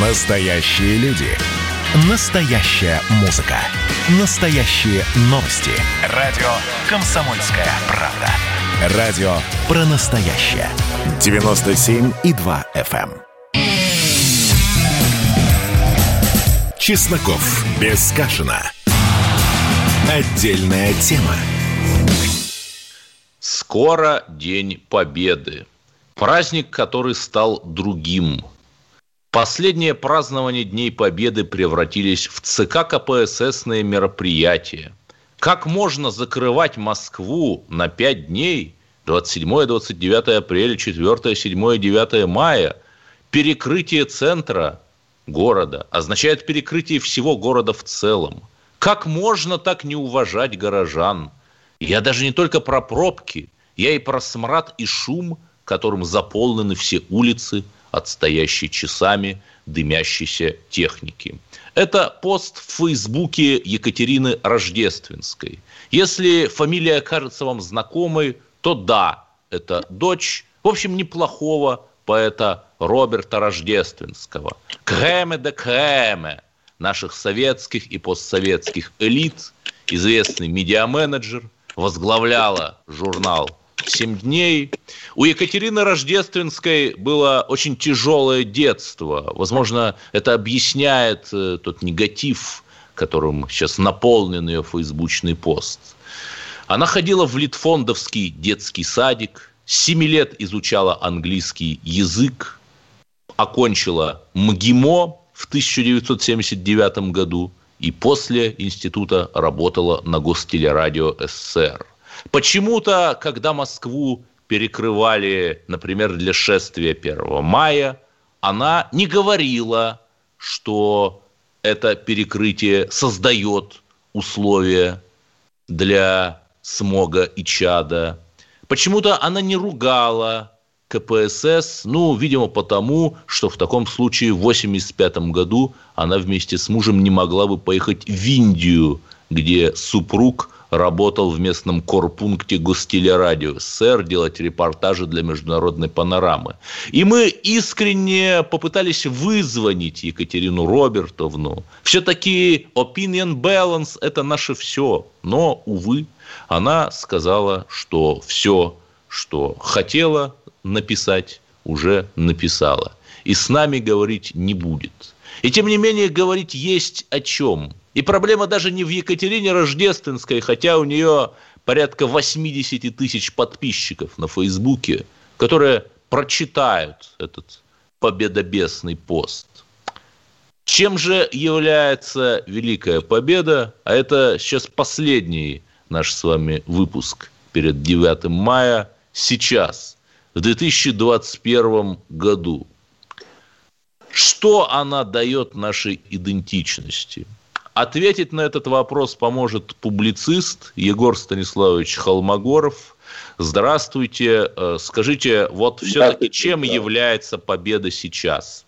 Настоящие люди. Настоящая музыка. Настоящие новости. Радио «Комсомольская правда». Радио про настоящее. 97,2 FM. эм. Чесноков. Без Кашина. Отдельная тема. Скоро День Победы. Праздник, который стал другим. Последние празднования Дней Победы превратились в ЦК КПССные мероприятия. Как можно закрывать Москву на 5 дней, 27-29 апреля, 4 7 9 мая, перекрытие центра города означает перекрытие всего города в целом. Как можно так не уважать горожан? Я даже не только про пробки, я и про смрад и шум, которым заполнены все улицы от стоящей часами дымящейся техники. Это пост в Фейсбуке Екатерины Рождественской. Если фамилия кажется вам знакомой, то да, это дочь, в общем, неплохого поэта Роберта Рождественского. Креме де креме наших советских и постсоветских элит, известный медиаменеджер, возглавляла журнал «Семь дней». У Екатерины Рождественской было очень тяжелое детство. Возможно, это объясняет э, тот негатив, которым сейчас наполнен ее фейсбучный пост. Она ходила в Литфондовский детский садик, с 7 лет изучала английский язык, окончила МГИМО в 1979 году и после института работала на Гостелерадио СССР. Почему-то, когда Москву перекрывали, например, для шествия 1 мая, она не говорила, что это перекрытие создает условия для смога и чада. Почему-то она не ругала КПСС, ну, видимо, потому, что в таком случае в 1985 году она вместе с мужем не могла бы поехать в Индию, где супруг работал в местном корпункте Гостелерадио СССР делать репортажи для международной панорамы. И мы искренне попытались вызвонить Екатерину Робертовну. Все-таки opinion balance – это наше все. Но, увы, она сказала, что все, что хотела написать, уже написала. И с нами говорить не будет. И тем не менее говорить есть о чем. И проблема даже не в Екатерине Рождественской, хотя у нее порядка 80 тысяч подписчиков на Фейсбуке, которые прочитают этот победобесный пост. Чем же является Великая Победа? А это сейчас последний наш с вами выпуск перед 9 мая. Сейчас, в 2021 году. Что она дает нашей идентичности? Ответить на этот вопрос поможет публицист Егор Станиславович Холмогоров. Здравствуйте. Э, скажите, вот все-таки чем да. является победа сейчас?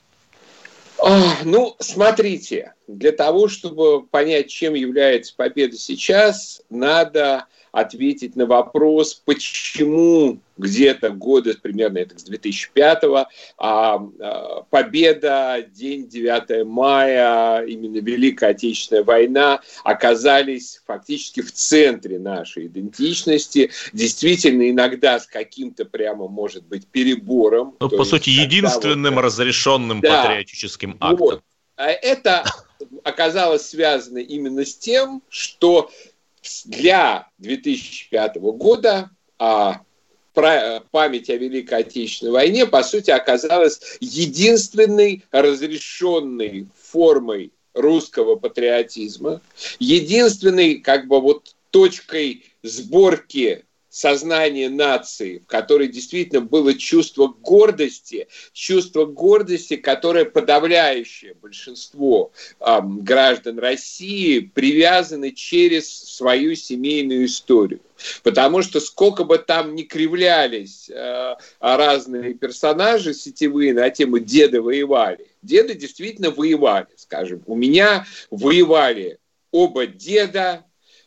Ну, смотрите, для того, чтобы понять, чем является победа сейчас, надо ответить на вопрос, почему где-то года, примерно это с 2005-го, а, а, победа, день 9 мая, именно Великая Отечественная война оказались фактически в центре нашей идентичности. Действительно, иногда с каким-то прямо, может быть, перебором. Ну, по сути, единственным вот, разрешенным да, патриотическим актом. Вот. А это оказалось связано именно с тем, что для 2005 года а, память о Великой Отечественной войне, по сути, оказалась единственной разрешенной формой русского патриотизма, единственной как бы вот точкой сборки сознание нации, в которой действительно было чувство гордости, чувство гордости, которое подавляющее большинство э, граждан России привязаны через свою семейную историю. Потому что сколько бы там ни кривлялись э, разные персонажи сетевые на тему «деды воевали», деды действительно воевали, скажем. У меня воевали оба деда,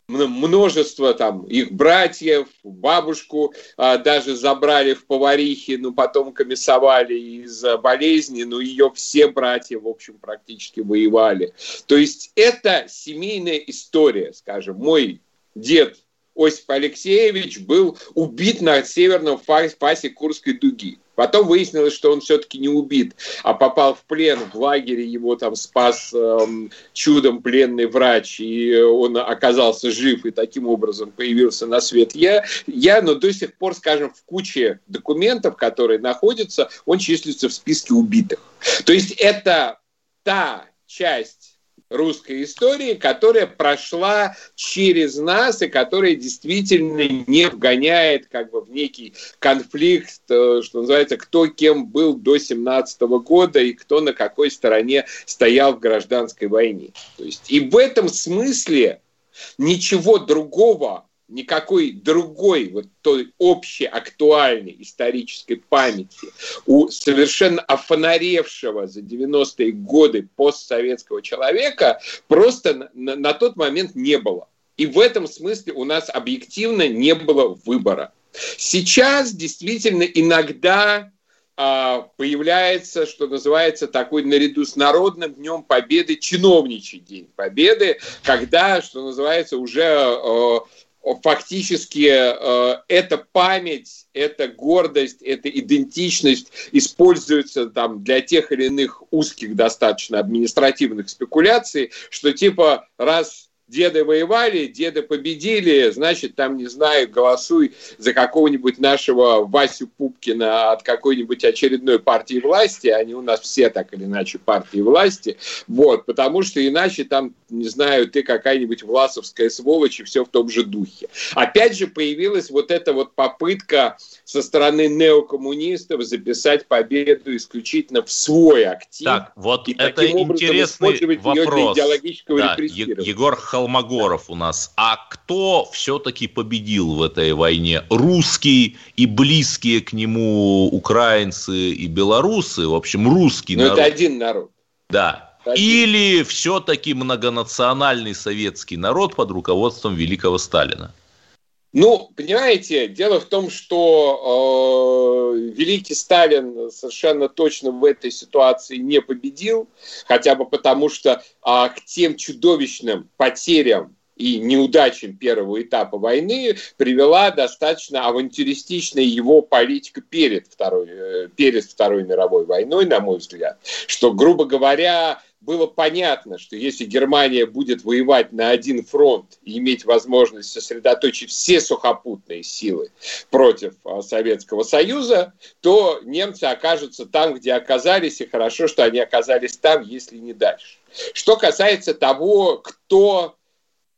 множество там их братьев, бабушку а, даже забрали в поварихи, но потом комиссовали из-за болезни, но ее все братья, в общем, практически воевали. То есть это семейная история, скажем, мой дед Осип Алексеевич был убит на северном фасе Курской дуги. Потом выяснилось, что он все-таки не убит, а попал в плен в лагере, его там спас эм, чудом пленный врач, и он оказался жив, и таким образом появился на свет я. Я, но до сих пор, скажем, в куче документов, которые находятся, он числится в списке убитых. То есть это та часть русской истории, которая прошла через нас и которая действительно не вгоняет как бы в некий конфликт, э, что называется, кто кем был до 17 года и кто на какой стороне стоял в гражданской войне. То есть и в этом смысле ничего другого никакой другой вот той общей актуальной исторической памяти у совершенно офонаревшего за 90-е годы постсоветского человека просто на, на, на тот момент не было. И в этом смысле у нас объективно не было выбора. Сейчас действительно иногда а, появляется, что называется, такой наряду с Народным днем Победы чиновничий день Победы, когда, что называется, уже а, фактически э, эта память, эта гордость, эта идентичность используется там для тех или иных узких достаточно административных спекуляций, что типа раз деды воевали, деды победили, значит, там, не знаю, голосуй за какого-нибудь нашего Васю Пупкина от какой-нибудь очередной партии власти, они у нас все так или иначе партии власти, вот, потому что иначе там, не знаю, ты какая-нибудь власовская сволочь и все в том же духе. Опять же появилась вот эта вот попытка со стороны неокоммунистов записать победу исключительно в свой актив. Так, вот и это интересный вопрос. да, Егор Холмогоров у нас. А кто все-таки победил в этой войне? Русский и близкие к нему украинцы и белорусы? В общем, русский Но народ. это один народ. Да. Или все-таки многонациональный советский народ под руководством великого Сталина? Ну, понимаете, дело в том, что э, великий Сталин совершенно точно в этой ситуации не победил, хотя бы потому, что э, к тем чудовищным потерям и неудачам первого этапа войны привела достаточно авантюристичная его политика перед Второй, э, перед Второй мировой войной, на мой взгляд, что, грубо говоря, было понятно, что если Германия будет воевать на один фронт и иметь возможность сосредоточить все сухопутные силы против а, Советского Союза, то немцы окажутся там, где оказались, и хорошо, что они оказались там, если не дальше. Что касается того, кто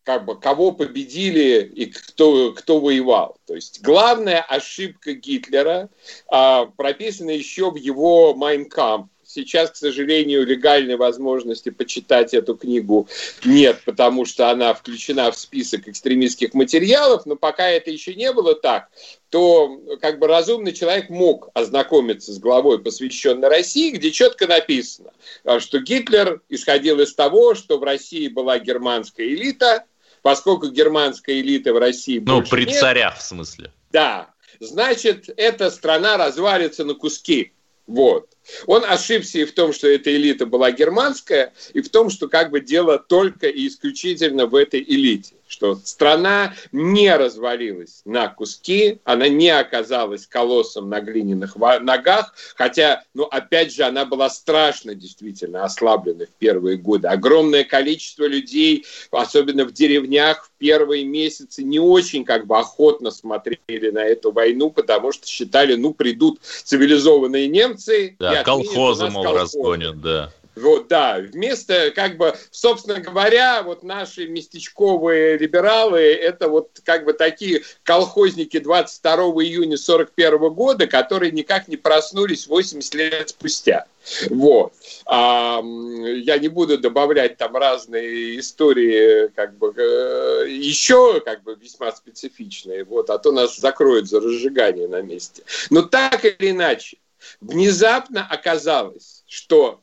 как бы, кого победили и кто, кто воевал. То есть главная ошибка Гитлера а, прописана еще в его «Майнкамп», Сейчас, к сожалению, легальной возможности почитать эту книгу нет, потому что она включена в список экстремистских материалов, но пока это еще не было так, то как бы разумный человек мог ознакомиться с главой, посвященной России, где четко написано, что Гитлер исходил из того, что в России была германская элита, поскольку германская элита в России Ну, при нет, царях в смысле. Да. Значит, эта страна развалится на куски. Вот. Он ошибся и в том, что эта элита была германская, и в том, что как бы дело только и исключительно в этой элите что страна не развалилась на куски, она не оказалась колоссом на глиняных ногах, хотя, ну, опять же, она была страшно действительно ослаблена в первые годы. Огромное количество людей, особенно в деревнях, в первые месяцы не очень как бы охотно смотрели на эту войну, потому что считали, ну, придут цивилизованные немцы. Да, колхозы, мол, разгонят, да. Вот, да, вместо, как бы, собственно говоря, вот наши местечковые либералы, это вот как бы такие колхозники 22 июня 41 года, которые никак не проснулись 80 лет спустя. Вот. А, я не буду добавлять там разные истории, как бы, э, еще как бы весьма специфичные, вот, а то нас закроют за разжигание на месте. Но так или иначе, внезапно оказалось, что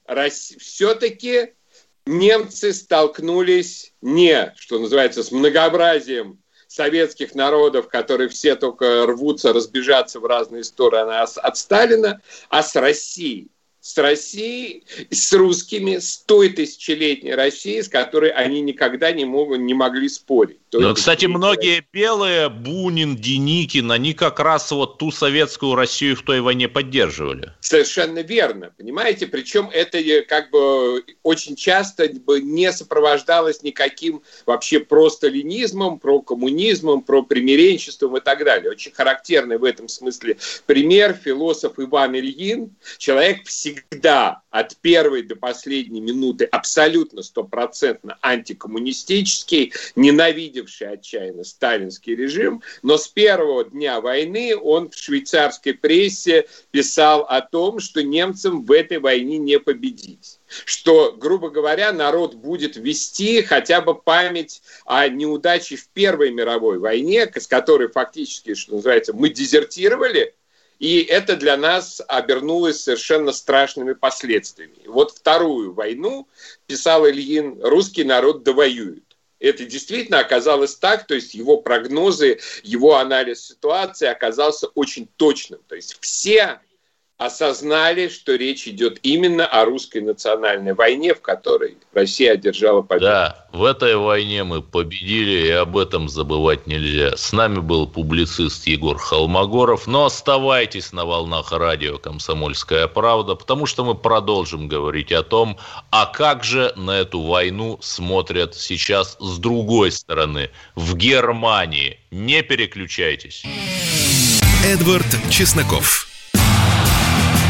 все-таки немцы столкнулись не, что называется, с многообразием советских народов, которые все только рвутся разбежаться в разные стороны от Сталина, а с Россией с Россией, с русскими, с той тысячелетней Россией, с которой они никогда не, могут, не могли спорить. Но, кстати, многие белые, Бунин, Деникин, они как раз вот ту советскую Россию в той войне поддерживали. Совершенно верно, понимаете? Причем это как бы очень часто не сопровождалось никаким вообще просто ленизмом, про коммунизмом, про примиренчеством и так далее. Очень характерный в этом смысле пример философ Иван Ильин, человек всегда всегда от первой до последней минуты абсолютно стопроцентно антикоммунистический, ненавидевший отчаянно сталинский режим, но с первого дня войны он в швейцарской прессе писал о том, что немцам в этой войне не победить. Что, грубо говоря, народ будет вести хотя бы память о неудаче в Первой мировой войне, с которой фактически, что называется, мы дезертировали, и это для нас обернулось совершенно страшными последствиями. Вот вторую войну, писал Ильин, русский народ довоюет. Это действительно оказалось так, то есть его прогнозы, его анализ ситуации оказался очень точным. То есть все осознали, что речь идет именно о русской национальной войне, в которой Россия одержала победу. Да, в этой войне мы победили, и об этом забывать нельзя. С нами был публицист Егор Холмогоров, но оставайтесь на волнах радио «Комсомольская правда», потому что мы продолжим говорить о том, а как же на эту войну смотрят сейчас с другой стороны, в Германии. Не переключайтесь. Эдвард Чесноков.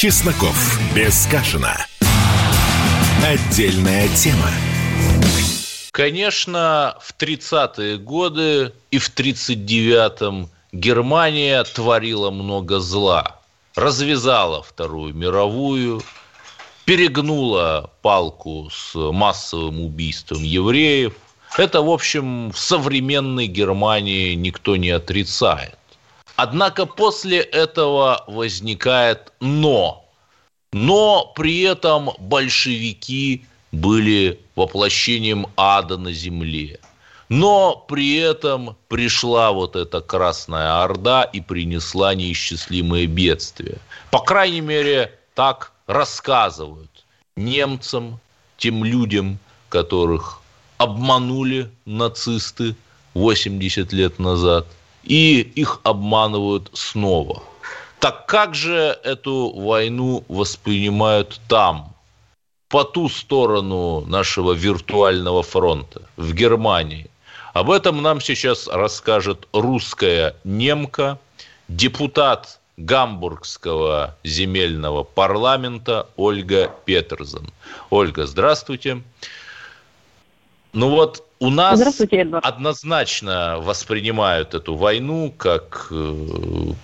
Чесноков. Без Кашина. Отдельная тема. Конечно, в 30-е годы и в 39-м Германия творила много зла. Развязала Вторую мировую, перегнула палку с массовым убийством евреев. Это, в общем, в современной Германии никто не отрицает. Однако после этого возникает «но». Но при этом большевики были воплощением ада на земле. Но при этом пришла вот эта Красная Орда и принесла неисчислимые бедствия. По крайней мере, так рассказывают немцам, тем людям, которых обманули нацисты 80 лет назад – и их обманывают снова. Так как же эту войну воспринимают там, по ту сторону нашего виртуального фронта, в Германии? Об этом нам сейчас расскажет русская немка, депутат Гамбургского земельного парламента Ольга Петерзен. Ольга, здравствуйте. Ну вот у нас однозначно воспринимают эту войну как э,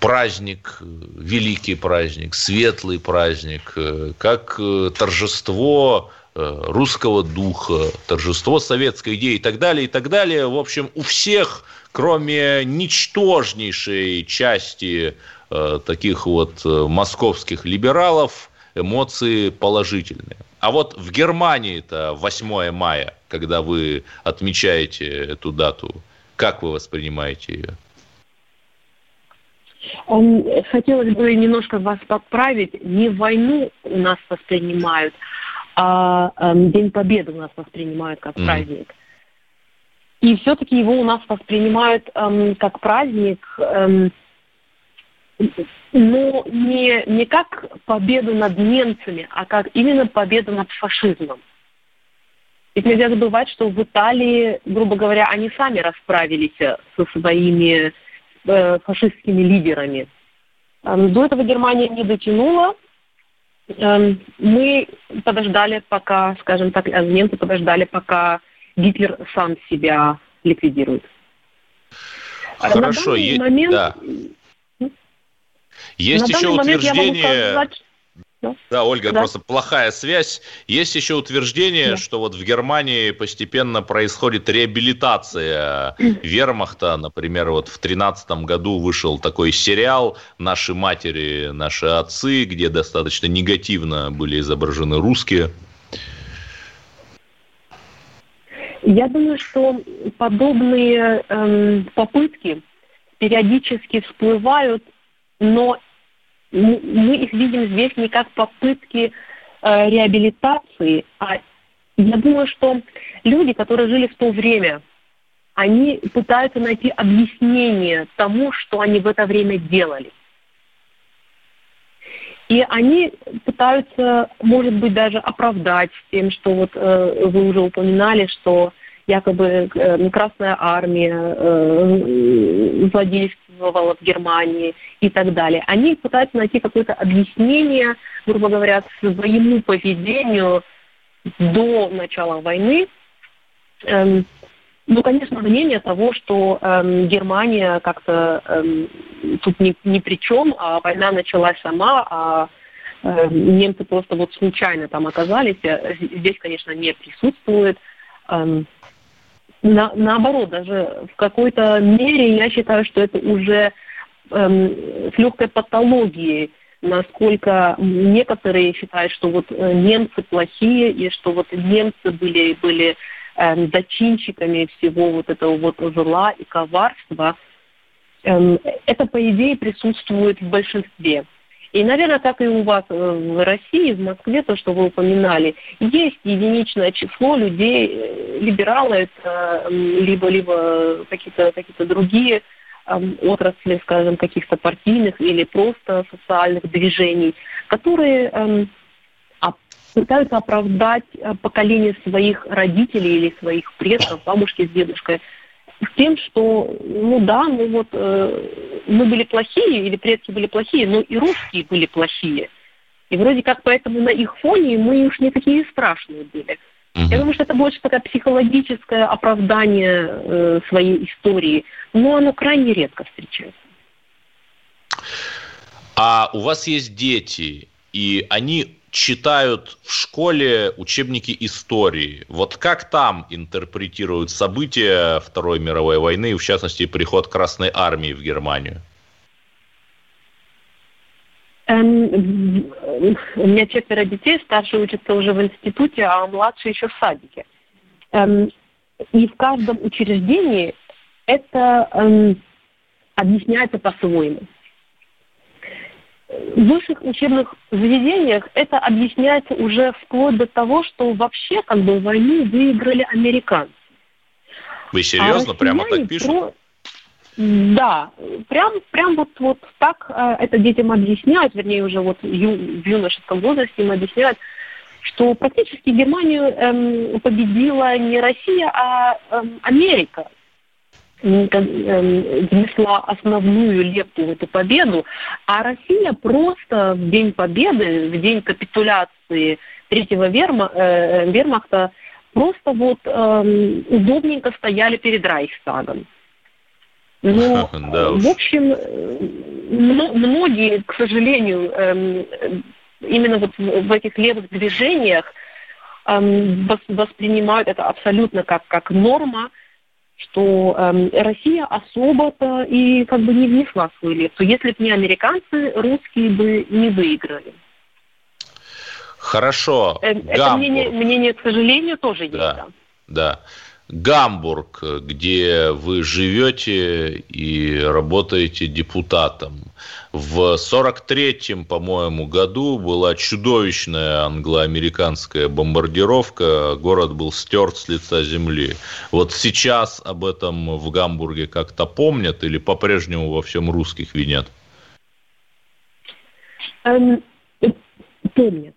праздник, великий праздник, светлый праздник, э, как э, торжество русского духа, торжество советской идеи и так далее, и так далее. В общем, у всех, кроме ничтожнейшей части таких вот московских либералов, эмоции положительные. А вот в Германии-то 8 мая, когда вы отмечаете эту дату, как вы воспринимаете ее? Хотелось бы немножко вас подправить. Не войну у нас воспринимают, а эм, День Победы у нас воспринимают как mm. праздник. И все-таки его у нас воспринимают эм, как праздник, эм, но не, не как победу над немцами, а как именно победу над фашизмом. Ведь нельзя забывать, что в Италии, грубо говоря, они сами расправились со своими э, фашистскими лидерами. До этого Германия не дотянула, эм, мы подождали, пока, скажем так, э, немцы подождали, пока Гитлер сам себя ликвидирует. Хорошо, е- момент... да. Есть еще утверждение... Сказать, да, Ольга, да. просто плохая связь. Есть еще утверждение, да. что вот в Германии постепенно происходит реабилитация вермахта. Например, вот в 2013 году вышел такой сериал «Наши матери, наши отцы», где достаточно негативно были изображены русские. Я думаю, что подобные эм, попытки периодически всплывают, но мы их видим здесь не как попытки э, реабилитации, а я думаю, что люди, которые жили в то время, они пытаются найти объяснение тому, что они в это время делали. И они пытаются, может быть, даже оправдать тем, что вот э, вы уже упоминали, что якобы э, Красная Армия э, злодействовала в Германии и так далее. Они пытаются найти какое-то объяснение, грубо говоря, своему поведению до начала войны. Эм, ну, конечно, мнение того, что эм, Германия как-то эм, тут ни, ни при чем, а война началась сама, а э, немцы просто вот случайно там оказались, э, здесь, конечно, не присутствует. Эм, на, наоборот, даже в какой-то мере я считаю, что это уже эм, с легкой патологией, насколько некоторые считают, что вот э, немцы плохие и что вот немцы были, были эм, зачинщиками всего вот этого вот зла и коварства. Эм, это, по идее, присутствует в большинстве. И, наверное, так и у вас э, в России, в Москве, то, что вы упоминали, есть единичное число людей, э, либералы, это либо-либо какие-то какие другие отрасли, скажем, каких-то партийных или просто социальных движений, которые пытаются оправдать э, поколение своих родителей или своих предков, бабушки с дедушкой, с тем, что, ну да, ну вот э, мы были плохие, или предки были плохие, но и русские были плохие. И вроде как поэтому на их фоне мы уж не такие страшные были. Угу. Я думаю, что это больше такое психологическое оправдание э, своей истории, но оно крайне редко встречается. А у вас есть дети, и они читают в школе учебники истории. Вот как там интерпретируют события Второй мировой войны, в частности, приход Красной Армии в Германию? Эм, у меня четверо детей, старший учится уже в институте, а младший еще в садике. Эм, и в каждом учреждении это эм, объясняется по-своему в высших учебных заведениях это объясняется уже вплоть до того, что вообще как бы войну выиграли американцы. Вы серьезно? А Прямо так пишут? Про... Да, прям, прям вот, вот так э, это детям объясняют, вернее, уже вот ю, в юношеском возрасте им объясняют, что практически Германию эм, победила не Россия, а эм, Америка внесла основную лепту в эту победу, а Россия просто в День Победы, в день капитуляции третьего верма, э, вермахта, просто вот э, удобненько стояли перед Райхстагом. Но, в общем, многие, к сожалению, эм, именно вот в этих левых движениях эм, воспринимают это абсолютно как, как норма, что э, Россия особо-то и как бы не внесла свою лепту. Если бы не американцы, русские бы не выиграли. Хорошо. Э, это мнение, мнение, к сожалению, тоже да, есть. Да. да. Гамбург, где вы живете и работаете депутатом. В 43-м, по-моему, году была чудовищная англо-американская бомбардировка, город был стерт с лица земли. Вот сейчас об этом в Гамбурге как-то помнят или по-прежнему во всем русских винят? Эм, помнят.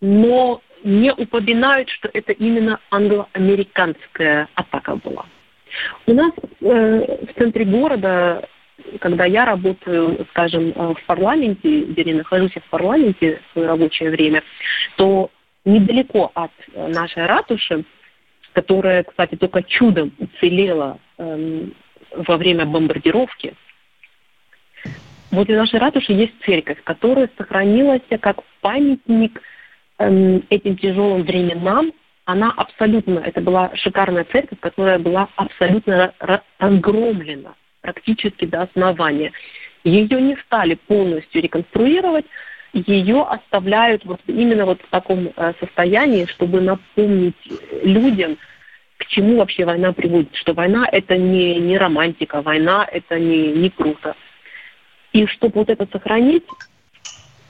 Но не упоминают, что это именно англо-американская атака была. У нас э, в центре города когда я работаю, скажем, в парламенте, или нахожусь в парламенте в свое рабочее время, то недалеко от нашей ратуши, которая, кстати, только чудом уцелела эм, во время бомбардировки, возле нашей ратуши есть церковь, которая сохранилась как памятник эм, этим тяжелым временам. Она абсолютно, это была шикарная церковь, которая была абсолютно разгромлена практически до основания. Ее не стали полностью реконструировать, ее оставляют вот именно вот в таком э, состоянии, чтобы напомнить людям, к чему вообще война приводит, что война это не, не романтика, война это не, не круто. И чтобы вот это сохранить,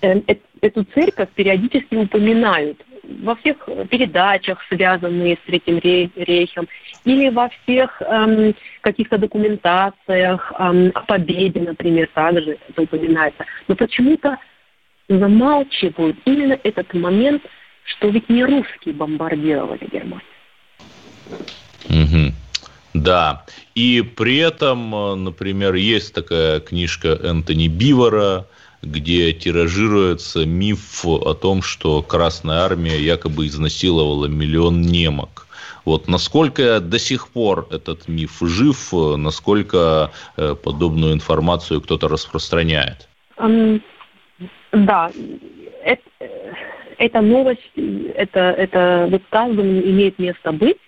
э, эту церковь периодически упоминают во всех передачах, связанные с Третьим рейхом, или во всех эм, каких-то документациях эм, о победе, например, также это упоминается. Но почему-то замалчивают именно этот момент, что ведь не русские бомбардировали Германию. Угу. Да. И при этом, э, например, есть такая книжка Энтони Бивора, где тиражируется миф о том, что Красная Армия якобы изнасиловала миллион немок. Вот насколько до сих пор этот миф жив, насколько э, подобную информацию кто-то распространяет? Да, это, эта новость, это, это высказывание имеет место быть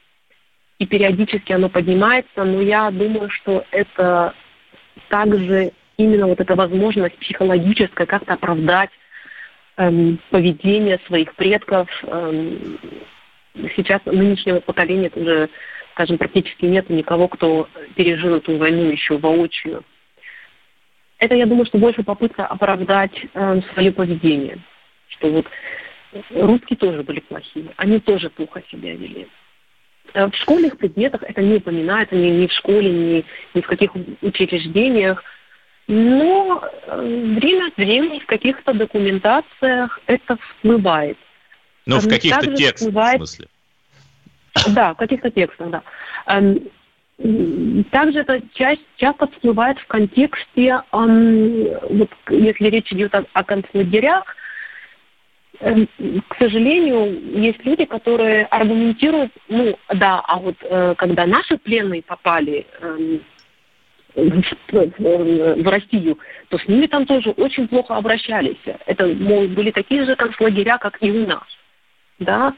и периодически оно поднимается, но я думаю, что это также именно вот эта возможность психологическая как-то оправдать эм, поведение своих предков. Эм, сейчас нынешнего поколения уже, скажем, практически нет никого, кто пережил эту войну еще воочию. Это, я думаю, что больше попытка оправдать э, свое поведение. Что вот русские тоже были плохие, они тоже плохо себя вели. Э, в школьных предметах это не упоминается ни, ни в школе, ни, ни в каких учреждениях. Но э, время от времени в каких-то документациях это всплывает. Ну, в каких-то текстах, всплывает... в смысле? Да, в каких-то текстах, да. Эм, также это часть, часто всплывает в контексте, вот, если речь идет о, о концлагерях, Эм, к сожалению, есть люди, которые аргументируют, ну да, а вот э, когда наши пленные попали эм, в Россию, то с ними там тоже очень плохо обращались. Это, мол, были такие же концлагеря, как и у нас. Да?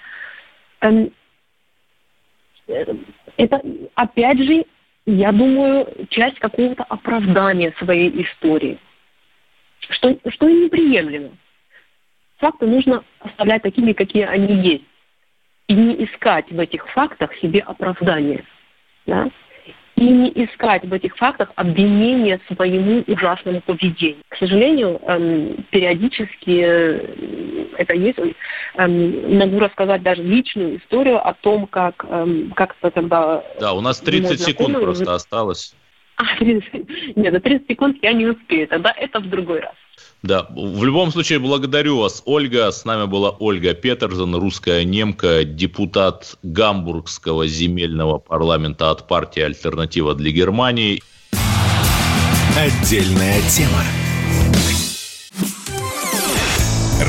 Эм, э, это, опять же, я думаю, часть какого-то оправдания своей истории, что, что и неприемлемо факты нужно оставлять такими, какие они есть. И не искать в этих фактах себе оправдания. Да? И не искать в этих фактах обвинения своему ужасному поведению. К сожалению, эм, периодически э, это есть. Эм, могу рассказать даже личную историю о том, как эм, как-то тогда... Да, у нас 30 секунд просто осталось. А, 30, нет, за 30 секунд я не успею, тогда это в другой раз. Да, в любом случае благодарю вас, Ольга. С нами была Ольга Петерсон, русская немка, депутат Гамбургского земельного парламента от партии «Альтернатива для Германии». Отдельная тема.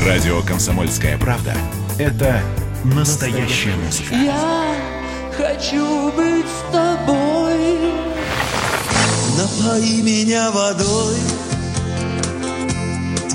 Радио «Комсомольская правда» – это настоящая музыка. Я хочу быть с тобой. Напои меня водой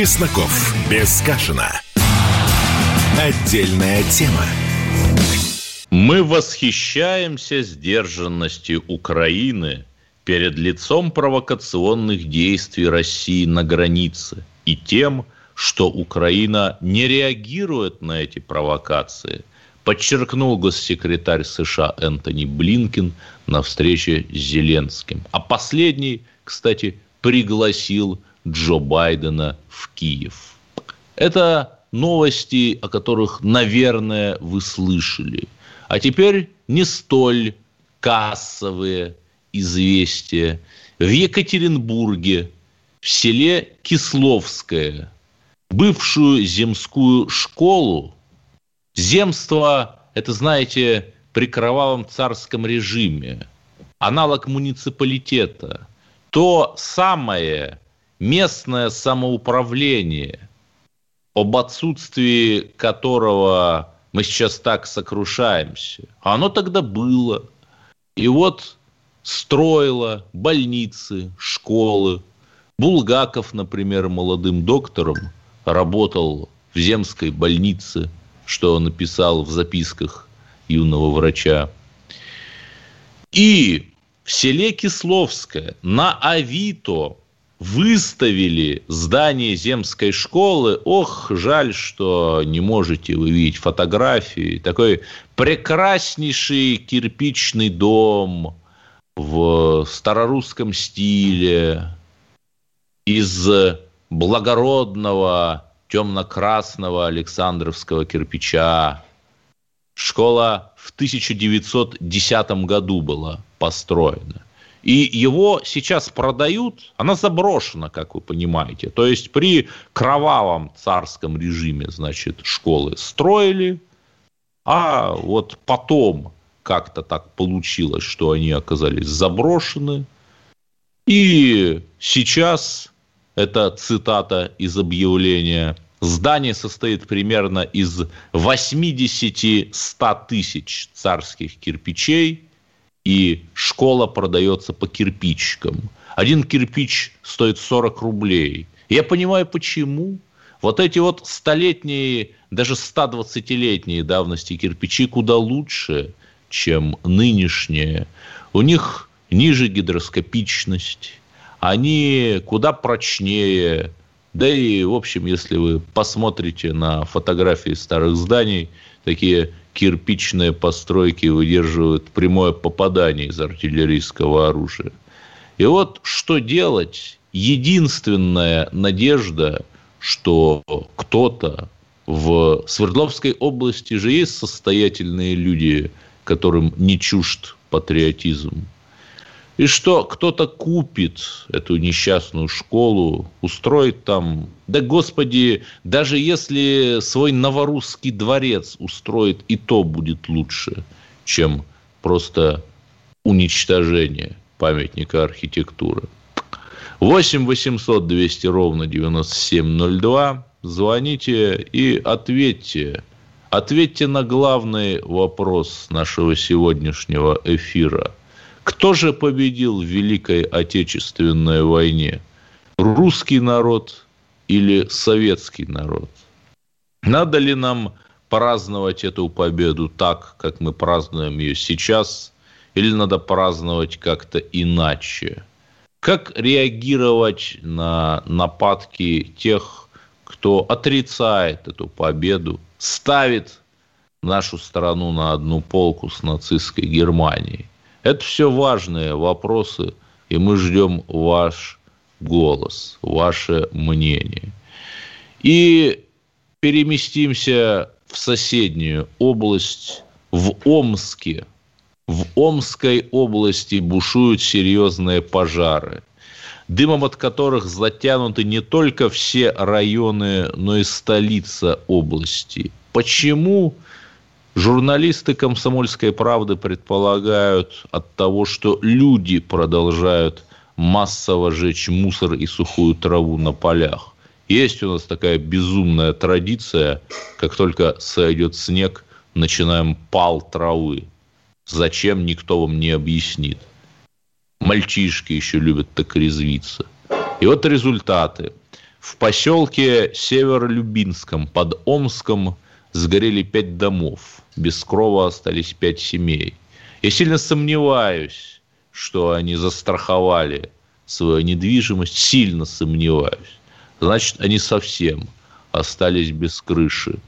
Чесноков. Без Кашина. Отдельная тема. Мы восхищаемся сдержанностью Украины перед лицом провокационных действий России на границе и тем, что Украина не реагирует на эти провокации, подчеркнул госсекретарь США Энтони Блинкин на встрече с Зеленским. А последний, кстати, пригласил Джо Байдена в Киев. Это новости, о которых, наверное, вы слышали. А теперь не столь кассовые известия. В Екатеринбурге, в селе Кисловское, бывшую земскую школу, земство, это, знаете, при кровавом царском режиме, аналог муниципалитета, то самое местное самоуправление, об отсутствии которого мы сейчас так сокрушаемся. Оно тогда было. И вот строило больницы, школы. Булгаков, например, молодым доктором работал в земской больнице, что он написал в записках юного врача. И в селе Кисловское на Авито выставили здание земской школы. Ох, жаль, что не можете вы видеть фотографии. Такой прекраснейший кирпичный дом в старорусском стиле из благородного темно-красного Александровского кирпича. Школа в 1910 году была построена. И его сейчас продают, она заброшена, как вы понимаете. То есть при кровавом царском режиме, значит, школы строили, а вот потом как-то так получилось, что они оказались заброшены. И сейчас, это цитата из объявления, здание состоит примерно из 80-100 тысяч царских кирпичей – и школа продается по кирпичикам. Один кирпич стоит 40 рублей. Я понимаю, почему. Вот эти вот столетние, даже 120-летние давности кирпичи куда лучше, чем нынешние. У них ниже гидроскопичность, они куда прочнее. Да и, в общем, если вы посмотрите на фотографии старых зданий, такие кирпичные постройки выдерживают прямое попадание из артиллерийского оружия. И вот что делать? Единственная надежда, что кто-то в Свердловской области же есть состоятельные люди, которым не чужд патриотизм и что кто-то купит эту несчастную школу, устроит там, да господи, даже если свой новорусский дворец устроит, и то будет лучше, чем просто уничтожение памятника архитектуры. 8 800 200 ровно 9702. Звоните и ответьте. Ответьте на главный вопрос нашего сегодняшнего эфира – кто же победил в Великой Отечественной войне? Русский народ или советский народ? Надо ли нам праздновать эту победу так, как мы празднуем ее сейчас, или надо праздновать как-то иначе? Как реагировать на нападки тех, кто отрицает эту победу, ставит нашу страну на одну полку с нацистской Германией? Это все важные вопросы, и мы ждем ваш голос, ваше мнение. И переместимся в соседнюю область, в Омске. В Омской области бушуют серьезные пожары, дымом от которых затянуты не только все районы, но и столица области. Почему? Журналисты «Комсомольской правды» предполагают от того, что люди продолжают массово жечь мусор и сухую траву на полях. Есть у нас такая безумная традиция, как только сойдет снег, начинаем пал травы. Зачем, никто вам не объяснит. Мальчишки еще любят так резвиться. И вот результаты. В поселке Северолюбинском под Омском сгорели пять домов без крова остались пять семей. Я сильно сомневаюсь, что они застраховали свою недвижимость, сильно сомневаюсь. Значит, они совсем остались без крыши.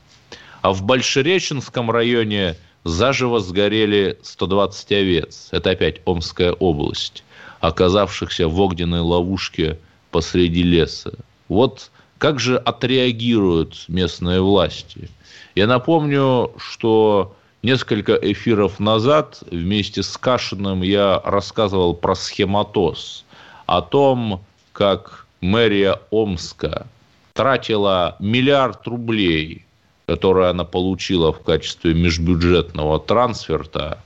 А в Большереченском районе заживо сгорели 120 овец. Это опять Омская область, оказавшихся в огненной ловушке посреди леса. Вот как же отреагируют местные власти? Я напомню, что несколько эфиров назад вместе с Кашиным я рассказывал про схематоз, о том, как мэрия Омска тратила миллиард рублей, которые она получила в качестве межбюджетного трансферта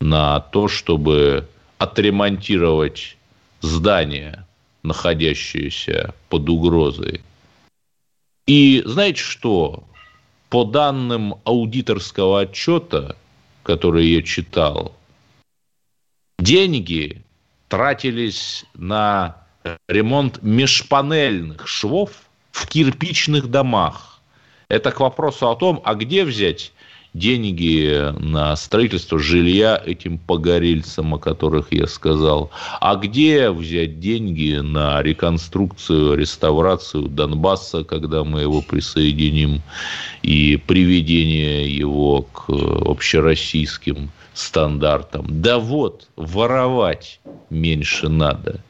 на то, чтобы отремонтировать здание, находящееся под угрозой. И знаете что? По данным аудиторского отчета, который я читал, деньги тратились на ремонт межпанельных швов в кирпичных домах. Это к вопросу о том, а где взять деньги на строительство жилья этим погорельцам, о которых я сказал. А где взять деньги на реконструкцию, реставрацию Донбасса, когда мы его присоединим, и приведение его к общероссийским стандартам? Да вот, воровать меньше надо.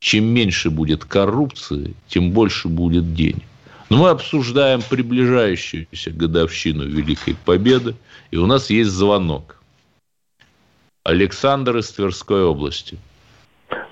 Чем меньше будет коррупции, тем больше будет денег. Но мы обсуждаем приближающуюся годовщину Великой Победы, и у нас есть звонок. Александр из Тверской области.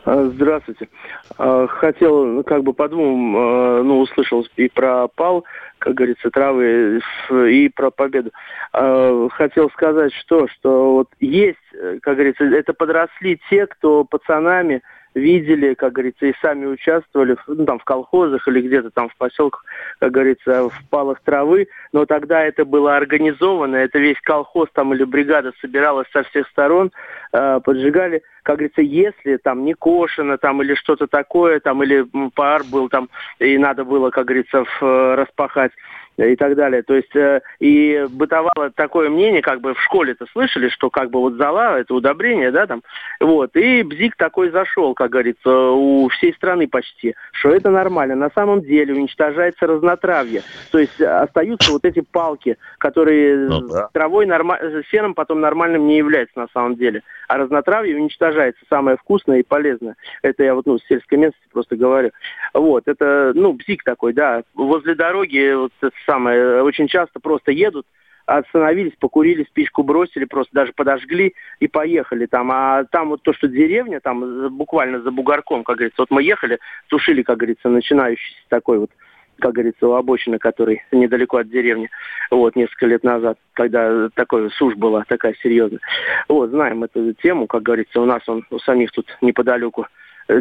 Здравствуйте. Хотел, ну, как бы по двум, ну, услышал и про пал, как говорится, травы, и про победу. Хотел сказать, что, что вот есть, как говорится, это подросли те, кто пацанами видели, как говорится, и сами участвовали ну, там, в колхозах или где-то там в поселках, как говорится, в палах травы. Но тогда это было организовано, это весь колхоз там или бригада собиралась со всех сторон, э, поджигали. Как говорится, если там не кошено там или что-то такое, там или пар был там, и надо было, как говорится, в, распахать, и так далее. То есть э, и бытовало такое мнение, как бы в школе-то слышали, что как бы вот зала это удобрение, да, там, вот, и бзик такой зашел, как говорится, у всей страны почти, что это нормально. На самом деле уничтожается разнотравье, то есть остаются вот эти палки, которые ну, да. травой, норма... сеном потом нормальным не являются на самом деле, а разнотравье уничтожается, самое вкусное и полезное. Это я вот, ну, с сельской местности просто говорю. Вот, это, ну, бзик такой, да, возле дороги вот самое, очень часто просто едут, остановились, покурили, спичку бросили, просто даже подожгли и поехали там. А там вот то, что деревня, там буквально за бугорком, как говорится, вот мы ехали, тушили, как говорится, начинающийся такой вот как говорится, у обочины, который недалеко от деревни, вот, несколько лет назад, когда такой сушь была, такая серьезная. Вот, знаем эту тему, как говорится, у нас он у самих тут неподалеку Э,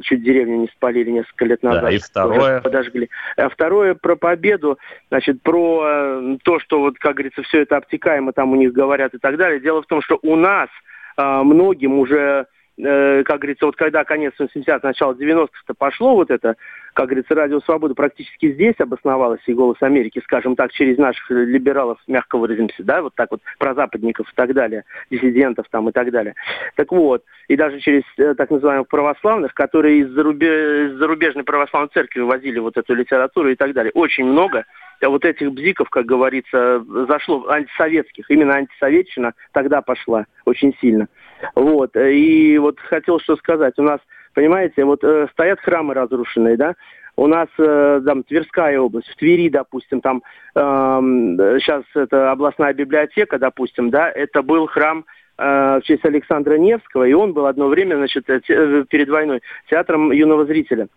чуть деревню не спалили несколько лет назад. Да, и второе. Подожгли. А второе про победу, значит, про э, то, что вот, как говорится, все это обтекаемо там у них говорят и так далее. Дело в том, что у нас а, многим уже Э, как говорится, вот когда конец 80-х, начало 90-х-то пошло вот это, как говорится, Радио Свобода практически здесь обосновалась и «Голос Америки», скажем так, через наших либералов, мягко выразимся, да, вот так вот, про западников и так далее, диссидентов там и так далее. Так вот, и даже через э, так называемых православных, которые из, зарубеж... из зарубежной православной церкви возили вот эту литературу и так далее. Очень много вот этих бзиков, как говорится, зашло, антисоветских. Именно антисоветчина тогда пошла очень сильно. Вот. И вот хотел что сказать. У нас, понимаете, вот э, стоят храмы разрушенные, да, у нас э, там Тверская область, в Твери, допустим, там э, сейчас это областная библиотека, допустим, да, это был храм э, в честь Александра Невского, и он был одно время, значит, э перед войной театром юного зрителя.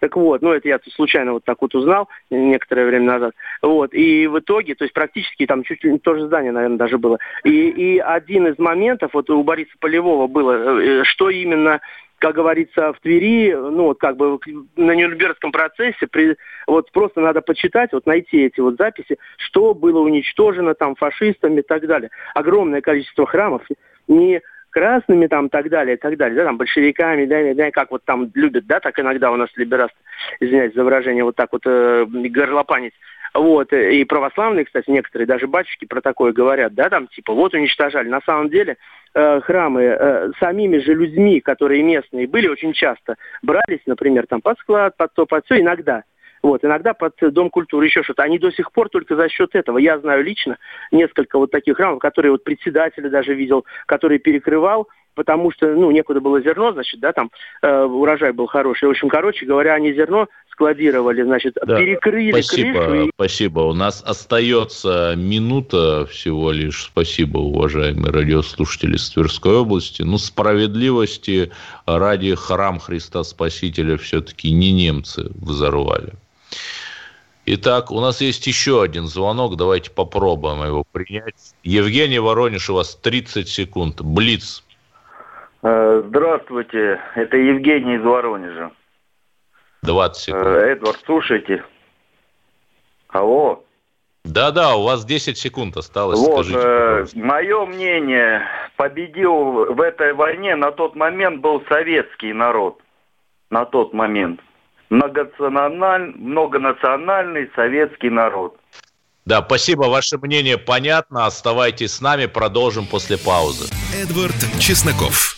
Так вот, ну это я случайно вот так вот узнал некоторое время назад. Вот, и в итоге, то есть практически там чуть ли не то же здание, наверное, даже было. И, и один из моментов, вот у Бориса Полевого было, э, что именно как говорится, в Твери, ну, вот как бы на Нюрнбергском процессе, при, вот просто надо почитать, вот найти эти вот записи, что было уничтожено там фашистами и так далее. Огромное количество храмов, не красными там так далее, так далее, да, там большевиками, да, да, как вот там любят, да, так иногда у нас либерасты, извиняюсь за выражение, вот так вот э, горлопанить. Вот, и православные, кстати, некоторые даже батюшки про такое говорят, да, там, типа, вот уничтожали. На самом деле э, храмы э, самими же людьми, которые местные были очень часто, брались, например, там, под склад, под то, под все, иногда. Вот, иногда под Дом культуры еще что-то. Они до сих пор только за счет этого. Я знаю лично несколько вот таких храмов, которые вот председателя даже видел, который перекрывал, потому что, ну, некуда было зерно, значит, да, там э, урожай был хороший. В общем, короче говоря, они зерно складировали, значит, Да. перекрыли Спасибо, крышу. спасибо. У нас остается минута всего лишь. Спасибо, уважаемые радиослушатели из Тверской области. Ну, справедливости ради храм Христа Спасителя все-таки не немцы взорвали. Итак, у нас есть еще один звонок. Давайте попробуем его принять. Евгений Воронеж, у вас 30 секунд. Блиц. Э, Здравствуйте, это Евгений из Воронежа. 20 секунд. Э, Эдвард, слушайте. Алло. Да-да, у вас 10 секунд осталось. Вот, Скажите, э, мое мнение, победил в этой войне на тот момент был советский народ. На тот момент. Многонациональ- многонациональный советский народ. Да, спасибо, ваше мнение понятно. Оставайтесь с нами, продолжим после паузы. Эдвард Чесноков.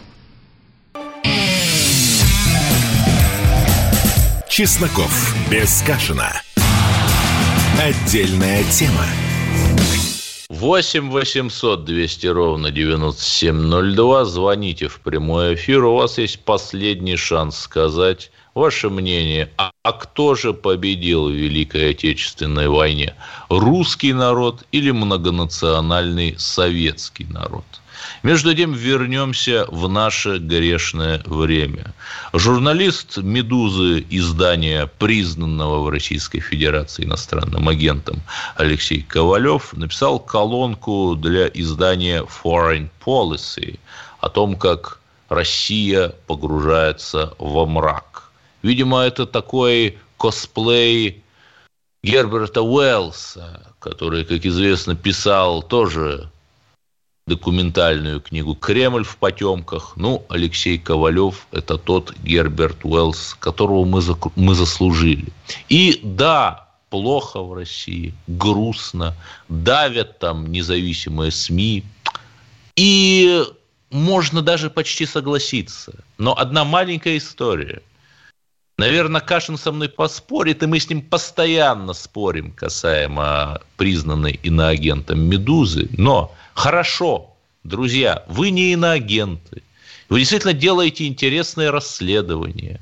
Чесноков. Без Кашина. Отдельная тема. 8 800 200 ровно 9702. Звоните в прямой эфир. У вас есть последний шанс сказать ваше мнение. А, а кто же победил в Великой Отечественной войне? Русский народ или многонациональный советский народ? Между тем вернемся в наше грешное время. Журналист «Медузы» издания, признанного в Российской Федерации иностранным агентом Алексей Ковалев, написал колонку для издания Foreign Policy о том, как Россия погружается во мрак. Видимо, это такой косплей Герберта Уэллса, который, как известно, писал тоже документальную книгу «Кремль в потемках». Ну, Алексей Ковалев – это тот Герберт Уэллс, которого мы, зак- мы заслужили. И да, плохо в России, грустно, давят там независимые СМИ. И можно даже почти согласиться. Но одна маленькая история. Наверное, Кашин со мной поспорит, и мы с ним постоянно спорим касаемо признанной иноагентом «Медузы». Но хорошо, друзья, вы не иноагенты. Вы действительно делаете интересные расследования.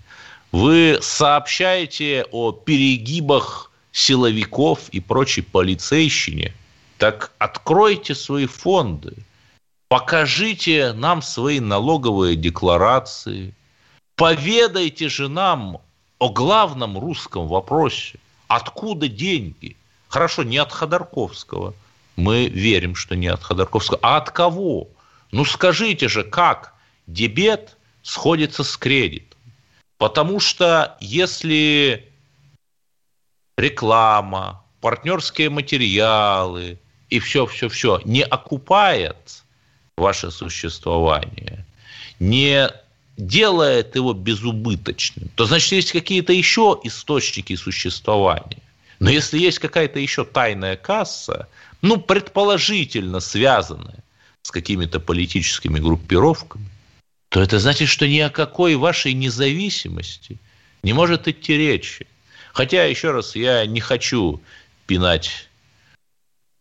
Вы сообщаете о перегибах силовиков и прочей полицейщине. Так откройте свои фонды, покажите нам свои налоговые декларации, поведайте же нам о главном русском вопросе. Откуда деньги? Хорошо, не от Ходорковского. Мы верим, что не от Ходорковского. А от кого? Ну скажите же, как дебет сходится с кредитом? Потому что если реклама, партнерские материалы и все-все-все не окупает ваше существование, не делает его безубыточным, то значит есть какие-то еще источники существования. Но если есть какая-то еще тайная касса, ну, предположительно связанная с какими-то политическими группировками, то это значит, что ни о какой вашей независимости не может идти речи. Хотя, еще раз, я не хочу пинать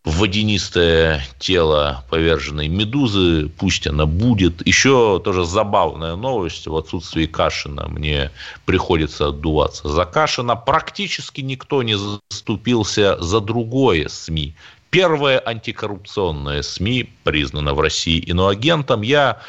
водянистое тело поверженной медузы, пусть она будет. Еще тоже забавная новость, в отсутствии Кашина мне приходится отдуваться за Кашина. Практически никто не заступился за другое СМИ. Первое антикоррупционное СМИ признано в России иноагентом. Я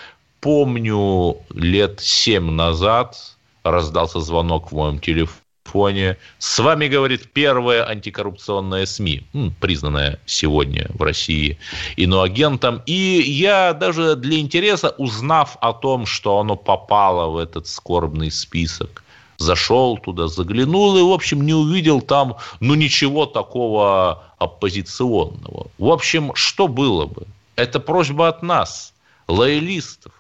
помню, лет семь назад раздался звонок в моем телефоне. С вами, говорит, первая антикоррупционная СМИ, признанная сегодня в России иноагентом. И я даже для интереса, узнав о том, что оно попало в этот скорбный список, зашел туда, заглянул и, в общем, не увидел там, ну, ничего такого оппозиционного. В общем, что было бы? Это просьба от нас, лоялистов.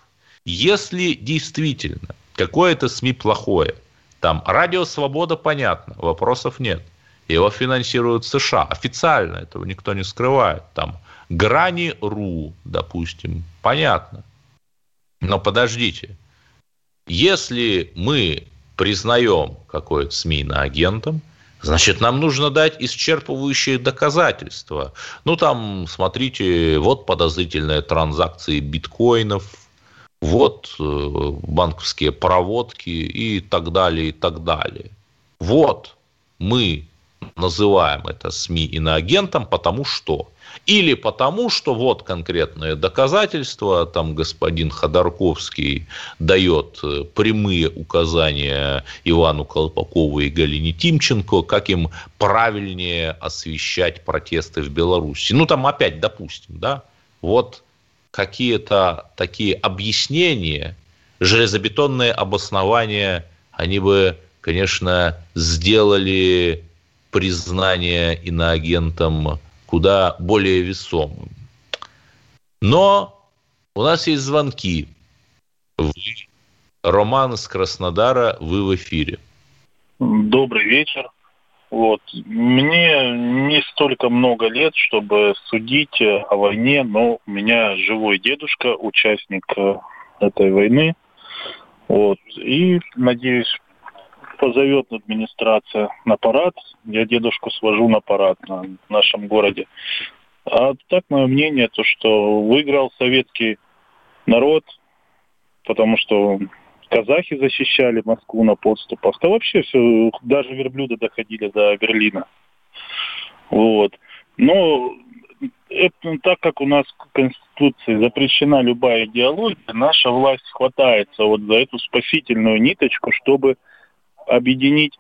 Если действительно какое-то СМИ плохое, там радио «Свобода» понятно, вопросов нет. Его финансируют США. Официально этого никто не скрывает. Там Грани.ру, допустим, понятно. Но подождите. Если мы признаем какое-то СМИ на агентом, значит, нам нужно дать исчерпывающие доказательства. Ну, там, смотрите, вот подозрительные транзакции биткоинов, вот э, банковские проводки и так далее, и так далее. Вот мы называем это СМИ иноагентом, потому что или потому, что вот конкретное доказательство, там господин Ходорковский дает э, прямые указания Ивану Колпакову и Галине Тимченко, как им правильнее освещать протесты в Беларуси. Ну, там опять, допустим, да, вот какие-то такие объяснения, железобетонные обоснования, они бы, конечно, сделали признание иноагентом куда более весомым. Но у нас есть звонки. Вы, Роман из Краснодара, вы в эфире. Добрый вечер. Вот. Мне не столько много лет, чтобы судить о войне, но у меня живой дедушка, участник э, этой войны. Вот. И, надеюсь, позовет администрация на парад. Я дедушку свожу на парад на нашем городе. А так мое мнение, то что выиграл советский народ, потому что казахи защищали Москву на подступах. Да вообще все, даже верблюды доходили до Берлина. Вот. Но это, так как у нас в Конституции запрещена любая идеология, наша власть хватается вот за эту спасительную ниточку, чтобы объединить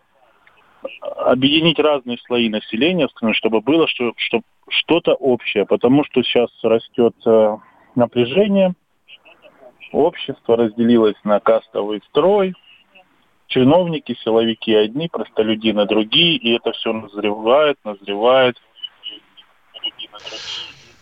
объединить разные слои населения, чтобы было что, что, что-то общее, потому что сейчас растет э, напряжение, общество разделилось на кастовый строй, чиновники, силовики одни, простолюдины другие, и это все назревает, назревает.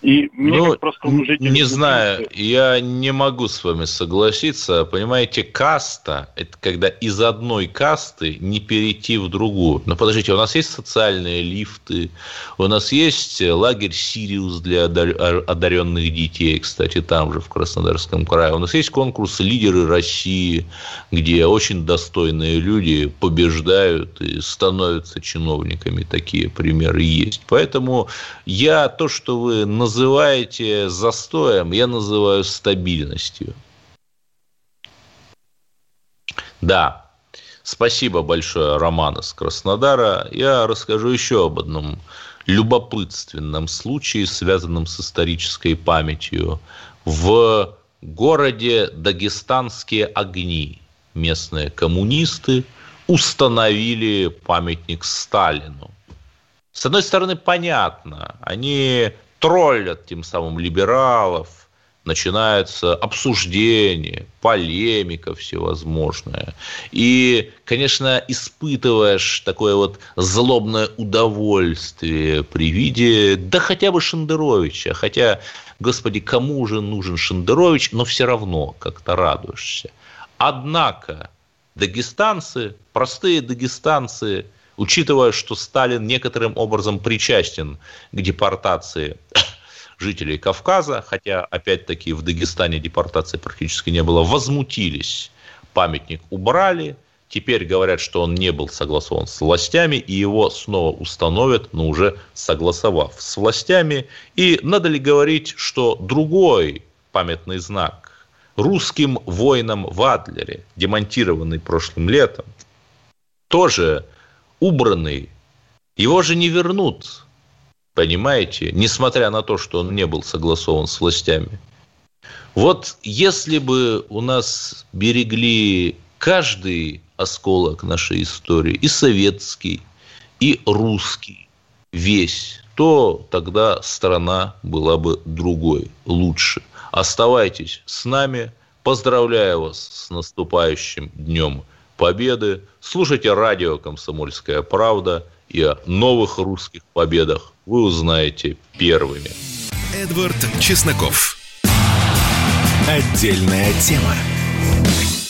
И мне ну, просто уже не знаю, я не могу с вами согласиться. Понимаете, каста – это когда из одной касты не перейти в другую. Но подождите, у нас есть социальные лифты, у нас есть лагерь «Сириус» для одаренных детей, кстати, там же, в Краснодарском крае. У нас есть конкурс «Лидеры России», где очень достойные люди побеждают и становятся чиновниками. Такие примеры есть. Поэтому я то, что вы называете застоем, я называю стабильностью. Да, спасибо большое, Роман из Краснодара. Я расскажу еще об одном любопытственном случае, связанном с исторической памятью. В городе Дагестанские огни местные коммунисты установили памятник Сталину. С одной стороны, понятно, они троллят тем самым либералов, начинается обсуждение, полемика всевозможная. И, конечно, испытываешь такое вот злобное удовольствие при виде, да хотя бы Шендеровича. Хотя, господи, кому же нужен Шендерович, но все равно как-то радуешься. Однако дагестанцы, простые дагестанцы – учитывая, что Сталин некоторым образом причастен к депортации жителей Кавказа, хотя, опять-таки, в Дагестане депортации практически не было, возмутились. Памятник убрали, теперь говорят, что он не был согласован с властями, и его снова установят, но уже согласовав с властями. И надо ли говорить, что другой памятный знак русским воинам в Адлере, демонтированный прошлым летом, тоже убранный, его же не вернут, понимаете, несмотря на то, что он не был согласован с властями. Вот если бы у нас берегли каждый осколок нашей истории, и советский, и русский, весь, то тогда страна была бы другой, лучше. Оставайтесь с нами. Поздравляю вас с наступающим Днем Победы. Слушайте радио «Комсомольская правда» и о новых русских победах вы узнаете первыми. Эдвард Чесноков. Отдельная тема.